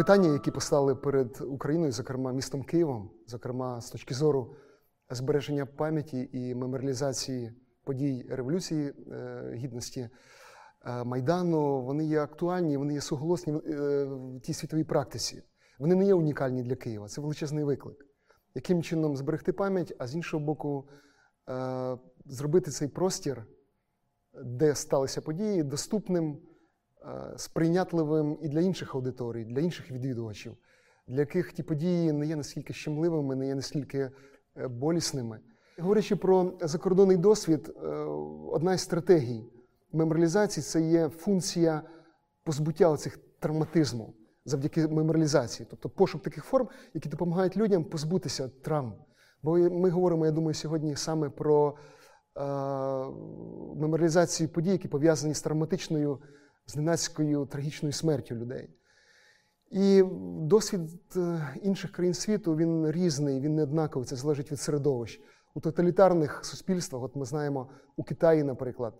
питання, які постали перед Україною, зокрема містом Києвом, зокрема з точки зору збереження пам'яті і меморіалізації подій Революції е, Гідності е, Майдану, вони є актуальні, вони є суголосні е, в тій світовій практиці. Вони не є унікальні для Києва. Це величезний виклик. Яким чином зберегти пам'ять, а з іншого боку, зробити цей простір, де сталися події, доступним, сприйнятливим і для інших аудиторій, для інших відвідувачів, для яких ті події не є настільки щемливими, не є настільки болісними. Говорячи про закордонний досвід, е, одна із стратегій меморіалізації це є функція позбуття оцих травматизму завдяки меморіалізації, тобто пошук таких форм, які допомагають людям позбутися травм. Бо ми говоримо, я думаю, сьогодні саме про е, меморіалізацію подій, які пов'язані з травматичною, зненацькою трагічною смертю людей. І досвід е, інших країн світу він різний, він не однаковий, це залежить від середовищ. У тоталітарних суспільствах, от ми знаємо, у Китаї, наприклад,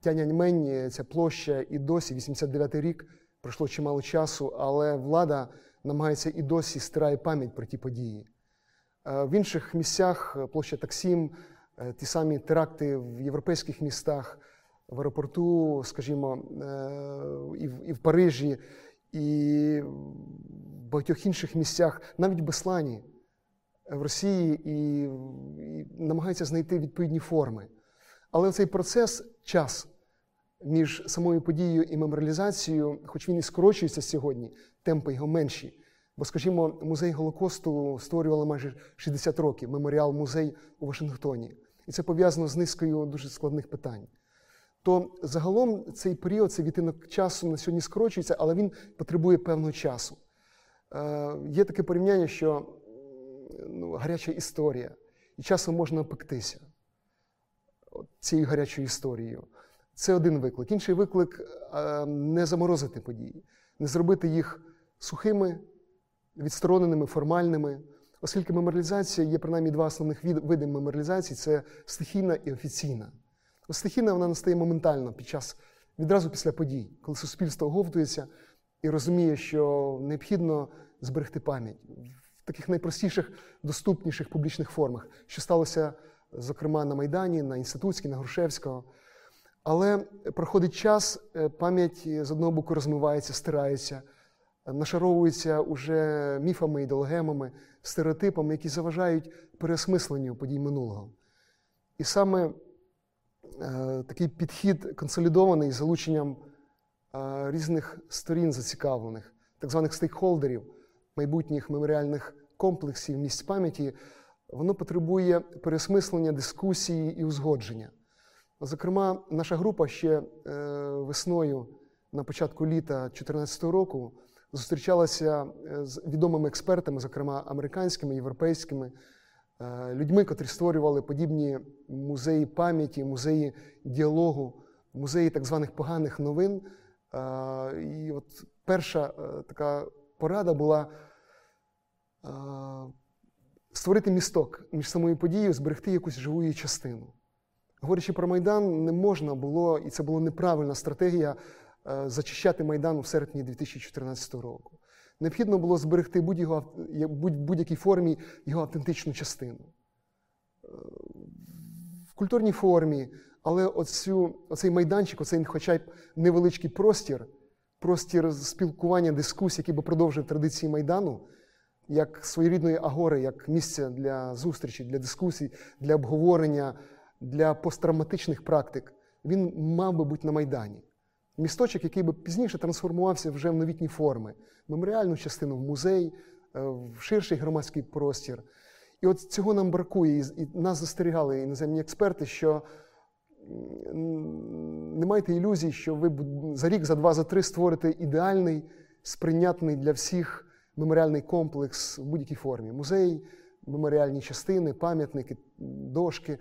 Тяньаньмень, ця площа і досі, 89-й рік, пройшло чимало часу, але влада намагається і досі стирає пам'ять про ті події. Е, в інших місцях е, площа Таксім, ті самі теракти в європейських містах, в аеропорту, скажімо, і в Парижі, і в багатьох інших місцях, навіть в Беслані в Росії і, і намагаються знайти відповідні форми. Але цей процес, час між самою подією і меморіалізацією, хоч він і скорочується сьогодні, темпи його менші. Бо, скажімо, музей Голокосту створювали майже 60 років, меморіал музей у Вашингтоні. І це пов'язано з низкою дуже складних питань. То загалом цей період, цей відтинок часу на сьогодні скорочується, але він потребує певного часу. Е, Є таке порівняння, що ну, гаряча історія. І часом можна опектися цією гарячою історією. Це один виклик. Інший виклик не заморозити події, не зробити їх сухими, відстороненими, формальними. Оскільки меморіалізація є принаймні два основних види меморіалізації це стихійна і офіційна. Стихійна вона настає моментально під час, відразу після подій, коли суспільство оговтується і розуміє, що необхідно зберегти пам'ять в таких найпростіших, доступніших публічних формах, що сталося, зокрема, на Майдані, на Інститутській, на Грушевського. Але проходить час, е, пам'ять з одного боку розмивається, стирається, нашаровується уже міфами, ідеологемами, стереотипами, які заважають переосмисленню подій минулого. І саме е, такий підхід консолідований з залученням е, різних сторін зацікавлених, так званих стейкхолдерів, майбутніх меморіальних комплексів місць пам'яті, воно потребує пересмислення дискусії і узгодження. Зокрема, наша група ще е, весною на початку літа 2014 року зустрічалася е, з відомими експертами, зокрема американськими, європейськими, е, людьми, котрі створювали подібні музеї пам'яті, музеї діалогу, музеї так званих поганих новин. І от перша така порада була створити місток між самою подією, зберегти якусь живу її частину. Говорячи про Майдан, не можна було, і це була неправильна стратегія зачищати Майдан у серпні 2014 року. Необхідно було зберегти будь-якій формі його автентичну частину. В культурній формі, але оцю, оцей майданчик, оцей хоча б невеличкий простір, простір спілкування, дискусій, який би продовжив традиції Майдану, як своєрідної агори, як місце для зустрічі, для дискусій, для обговорення, для посттравматичних практик, він мав би бути на Майдані. Місточок, який би пізніше трансформувався вже в новітні форми, меморіальну частину в музей, е, в ширший громадський простір. І от цього нам бракує. І нас застерігали іноземні експерти, що не майте ілюзій, що ви за рік, за два, за три створите ідеальний, сприйнятний для всіх меморіальний комплекс в будь-якій формі. Музей, меморіальні частини, пам'ятники, дошки.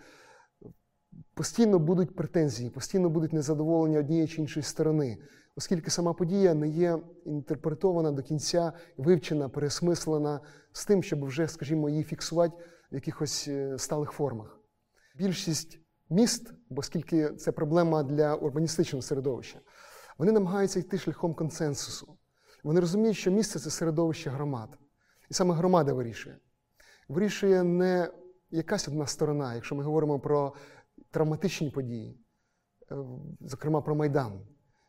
Постійно будуть претензії, постійно будуть незадоволення однієї чи іншої сторони, оскільки сама подія не є інтерпретована до кінця, вивчена, пересмислена з тим, щоб вже, скажімо, її фіксувати в якихось е, сталих формах. Більшість міст, оскільки це проблема для урбаністичного середовища, вони намагаються йти шляхом консенсусу. Вони розуміють, що місце це середовище громад. І саме громада вирішує. Вирішує не якась одна сторона, якщо ми говоримо про травматичні події, е, зокрема про Майдан.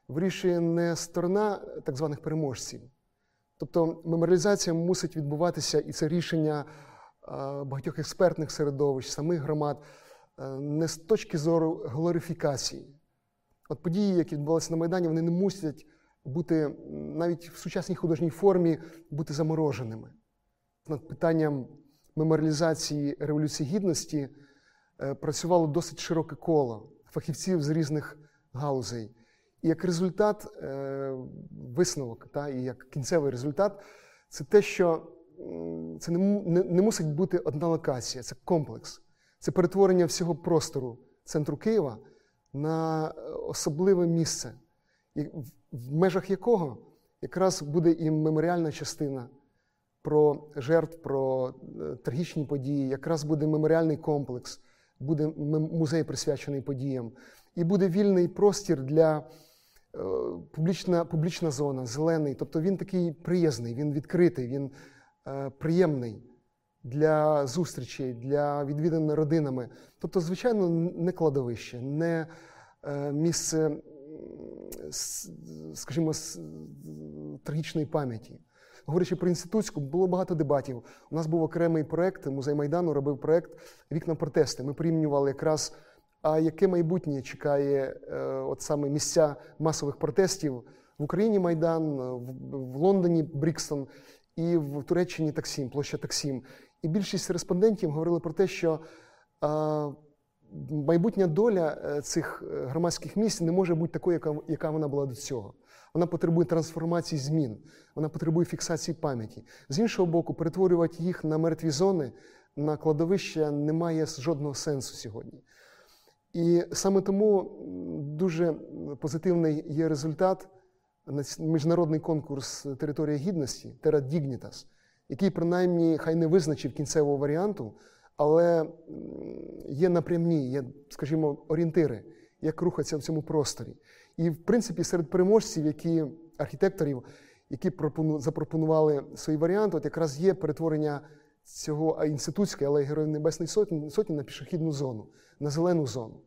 Вирішує не сторона так званих переможців. Тобто меморіалізація мусить відбуватися, і це рішення е, багатьох експертних середовищ, самих громад, е, не з точки зору глорифікації. От події, які відбувалися на Майдані, вони не мусять бути навіть в сучасній художній формі бути замороженими. Над питанням меморіалізації Революції Гідності працювало досить широке коло фахівців з різних галузей. І як результат, е, висновок, та, і як кінцевий результат, це те, що це не, мусить бути одна локація, це комплекс, це перетворення всього простору центру Києва на е, особливе місце, в межах якого якраз буде і меморіальна частина про жертв, про е, трагічні події, якраз буде меморіальний комплекс, буде музей присвячений подіям, і буде вільний простір для е, публічна публічна зона, зелений. Тобто він такий приязний, він відкритий, він е, приємний для зустрічей, для відвідин родинами. Тобто, звичайно, не кладовище, не місце, скажімо, трагічної пам'яті. Говорячи про інститутську, було багато дебатів. У нас був окремий проект, музей Майдану робив проект Вікна протести. Ми порівнювали якраз, а яке майбутнє чекає е, от саме місця масових протестів в Україні Майдан, в Лондоні Брікстон і в Туреччині Таксім, площа Таксім. І більшість респондентів говорили про те, що майбутня доля е, цих е, громадських місць не може бути такою, яка, яка вона була до цього. Вона потребує трансформації змін, вона потребує фіксації пам'яті. З іншого боку, перетворювати їх на мертві зони, на кладовище немає жодного сенсу сьогодні. І саме тому дуже позитивний є результат міжнародний конкурс Територія гідності Terra Dignitas, який принаймні хай не визначив кінцевого варіанту, але є напрямні, є, скажімо, орієнтири, як рухатися в цьому просторі. І, в принципі, серед переможців, які архітекторів, які запропонували свої варіанти, от якраз є перетворення цього інститутської, але Героїв Небесної Сотні, сотні на пішохідну зону, на зелену зону.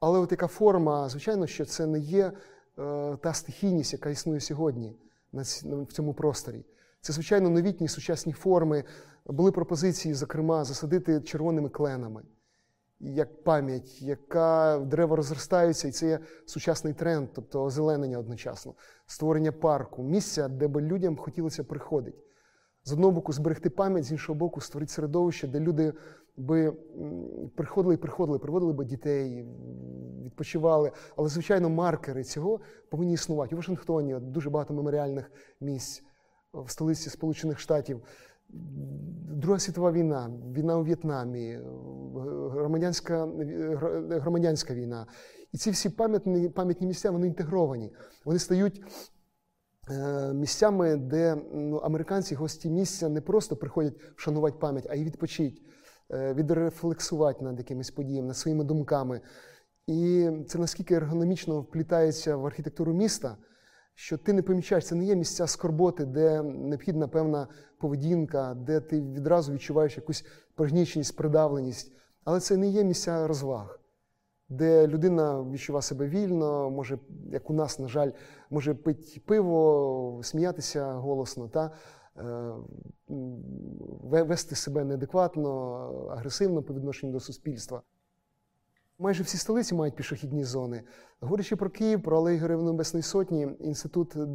Але от яка форма, звичайно, що це не є е, та стихійність, яка існує сьогодні в цьому просторі. Це, звичайно, новітні сучасні форми. Були пропозиції, зокрема, засадити червоними кленами як пам'ять, яка дерева розростаються, і це є сучасний тренд, тобто озеленення одночасно, створення парку, місця, де би людям хотілося приходити. З одного боку, зберегти пам'ять, з іншого боку, створити середовище, де люди би приходили і приходили, приводили би дітей, відпочивали. Але, звичайно, маркери цього повинні існувати. У Вашингтоні дуже багато меморіальних місць в столиці Сполучених Штатів. Друга світова війна, війна у В'єтнамі, громадянська громадянська війна. І ці всі пам'ятні пам'ятні місця вони інтегровані. Вони стають е, місцями, де ну, американці, гості місця не просто приходять вшанувати пам'ять, а й відпочити, е, відрефлексувати над якимись подіями, над своїми думками. І це наскільки ергономічно вплітається в архітектуру міста що ти не помічаєш, це не є місця скорботи, де необхідна певна поведінка, де ти відразу відчуваєш якусь пригніченість, придавленість. Але це не є місця розваг, де людина відчуває себе вільно, може, як у нас, на жаль, може пити пиво, сміятися голосно, та, е, вести себе неадекватно, агресивно по відношенню до суспільства. Майже всі столиці мають пішохідні зони. Говорячи про Київ, про Алеї Героїв Небесної Сотні, інститут е,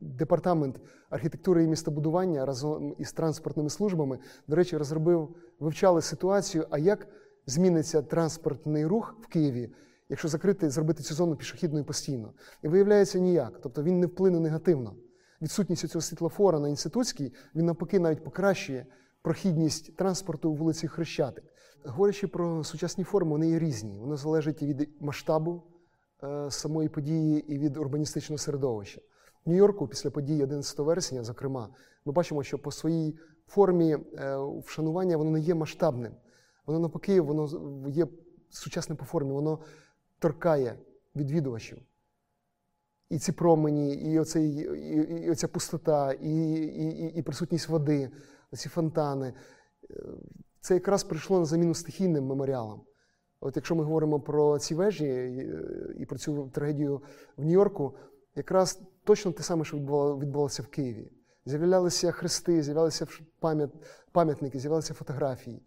департамент архітектури і містобудування разом із транспортними службами, до речі, розробив, вивчали ситуацію, а як зміниться транспортний рух в Києві, якщо закрити, зробити цю зону пішохідною постійно. І виявляється ніяк. Тобто він не вплине негативно. Відсутність цього світлофора на інститутській, він навпаки навіть покращує прохідність транспорту у вулиці Хрещатик. Говорячи про сучасні форми, вони є різні. Воно залежить від масштабу е, самої події і від урбаністичного середовища. В Нью-Йорку після події 11 вересня, зокрема, ми бачимо, що по своїй формі е, вшанування воно не є масштабним. Воно навпаки, воно є сучасним по формі, воно торкає відвідувачів. і ці промені, і, оцей, і, і оця пустота, і, і, і присутність води, ці фонтани. Це якраз прийшло на заміну стихійним меморіалам. От якщо ми говоримо про ці вежі і про цю трагедію в Нью-Йорку, якраз точно те саме, що відбувалося в Києві. З'являлися хрести, з'являлися пам'ятники, з'являлися фотографії.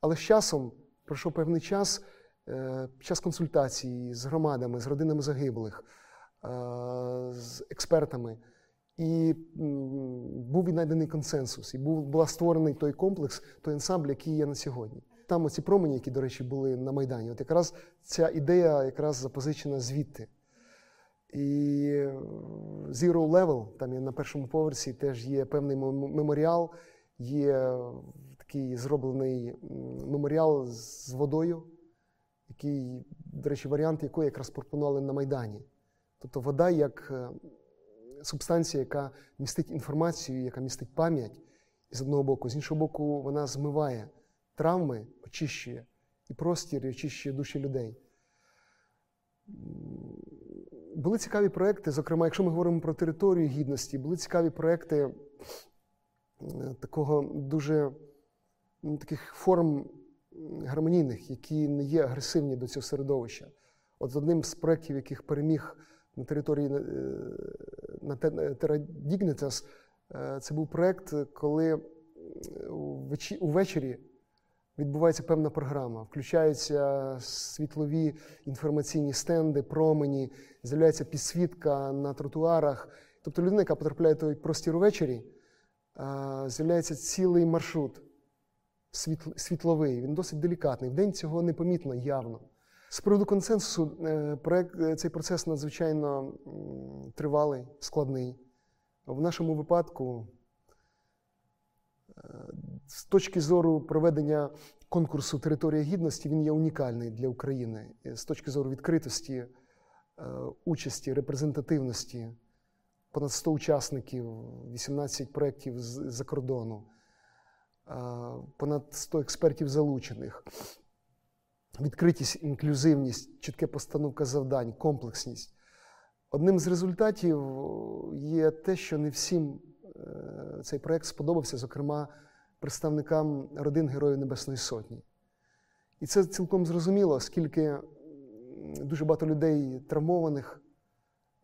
Але з часом пройшов певний час, е, час консультацій з громадами, з родинами загиблих, е, з експертами. І був віднайдений консенсус, і був була створений той комплекс, той ансамбль, який є на сьогодні. Там оці промені, які, до речі, були на Майдані. От якраз ця ідея якраз запозичена звідти. І Zero Level, там є на першому поверсі, теж є певний меморіал, є такий зроблений меморіал з водою, який, до речі, варіант якої якраз пропонували на Майдані. Тобто вода як е, субстанція, яка містить інформацію, яка містить пам'ять з одного боку, з іншого боку, вона змиває травми, очищує і простір, і очищує душі людей. Були цікаві проекти, зокрема, якщо ми говоримо про територію гідності, були цікаві проекти е, такого дуже ну, таких форм гармонійних, які не є агресивні до цього середовища. От одним з проєктів, яких переміг на території е, на Terra Dignitas, е, це був проєкт, коли увечері відбувається певна програма. Включаються світлові інформаційні стенди, промені, з'являється підсвітка на тротуарах. Тобто людина, яка потрапляє той простір увечері, з'являється цілий маршрут світловий. Він досить делікатний. В день цього непомітно явно. З приводу консенсусу, е, проект, е, цей процес надзвичайно тривалий, складний. В нашому випадку з точки зору проведення конкурсу Територія гідності він є унікальний для України. З точки зору відкритості, е, участі, репрезентативності, понад 100 учасників, 18 проєктів з-за кордону, е, понад 100 експертів залучених. Відкритість, інклюзивність, чітке постановка завдань, комплексність. Одним з результатів є те, що не всім Е, цей проєкт сподобався, зокрема, представникам родин Героїв Небесної Сотні. І це цілком зрозуміло, оскільки дуже багато людей травмованих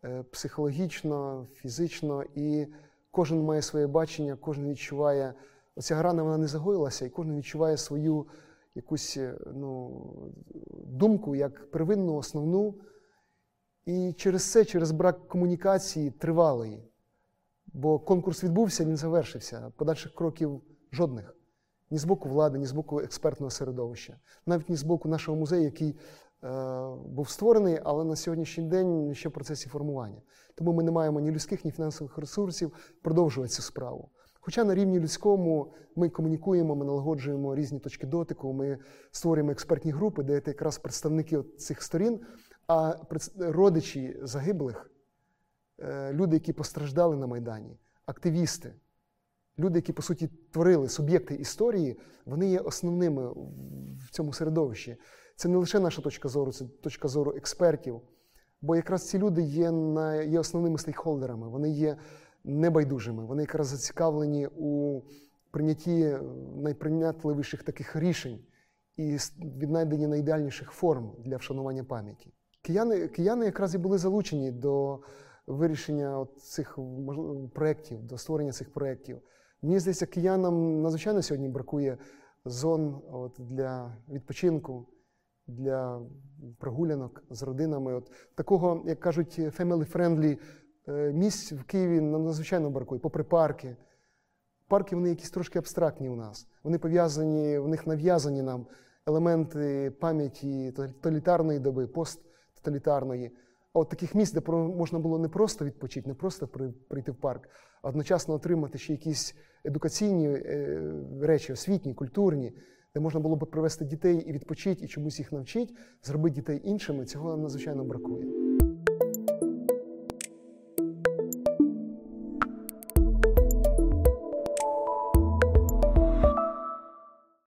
е, психологічно, фізично, і кожен має своє бачення, кожен відчуває, оця грана вона не загоїлася, і кожен відчуває свою якусь е, ну, думку як первинну, основну. І через це, через брак комунікації тривалої. Бо конкурс відбувся, він завершився. Подальших кроків жодних. Ні з боку влади, ні з боку експертного середовища, навіть ні з боку нашого музею, який е, був створений, але на сьогоднішній день ще в процесі формування. Тому ми не маємо ні людських, ні фінансових ресурсів продовжувати цю справу. Хоча на рівні людському ми комунікуємо, ми налагоджуємо різні точки дотику, ми створюємо експертні групи, де якраз представники цих сторін, а родичі загиблих. Е, люди, які постраждали на Майдані, активісти, люди, які, по суті, творили суб'єкти історії, вони є основними в цьому середовищі. Це не лише наша точка зору, це точка зору експертів. Бо якраз ці люди є на, є основними стейкхолдерами, вони є небайдужими, вони якраз зацікавлені у прийнятті найприйнятливіших таких рішень і віднайденні найідеальніших форм для вшанування пам'яті. Кияни, Кияни якраз і були залучені до вирішення цих проєктів, до створення цих проєктів. Мені здається, киянам надзвичайно сьогодні бракує зон от, для відпочинку, для прогулянок з родинами. От, Такого, як кажуть, family-friendly е, місць в Києві надзвичайно бракує, попри парки. Парки вони якісь трошки абстрактні у нас. Вони пов'язані, в них нав'язані нам елементи пам'яті тоталітарної доби, посттоталітарної. А от таких місць, де можна було не просто відпочити, не просто прийти в парк, а одночасно отримати ще якісь едукаційні е, речі, освітні, культурні, де можна було б привести дітей і відпочити, і чомусь їх навчити, зробити дітей іншими, цього надзвичайно бракує.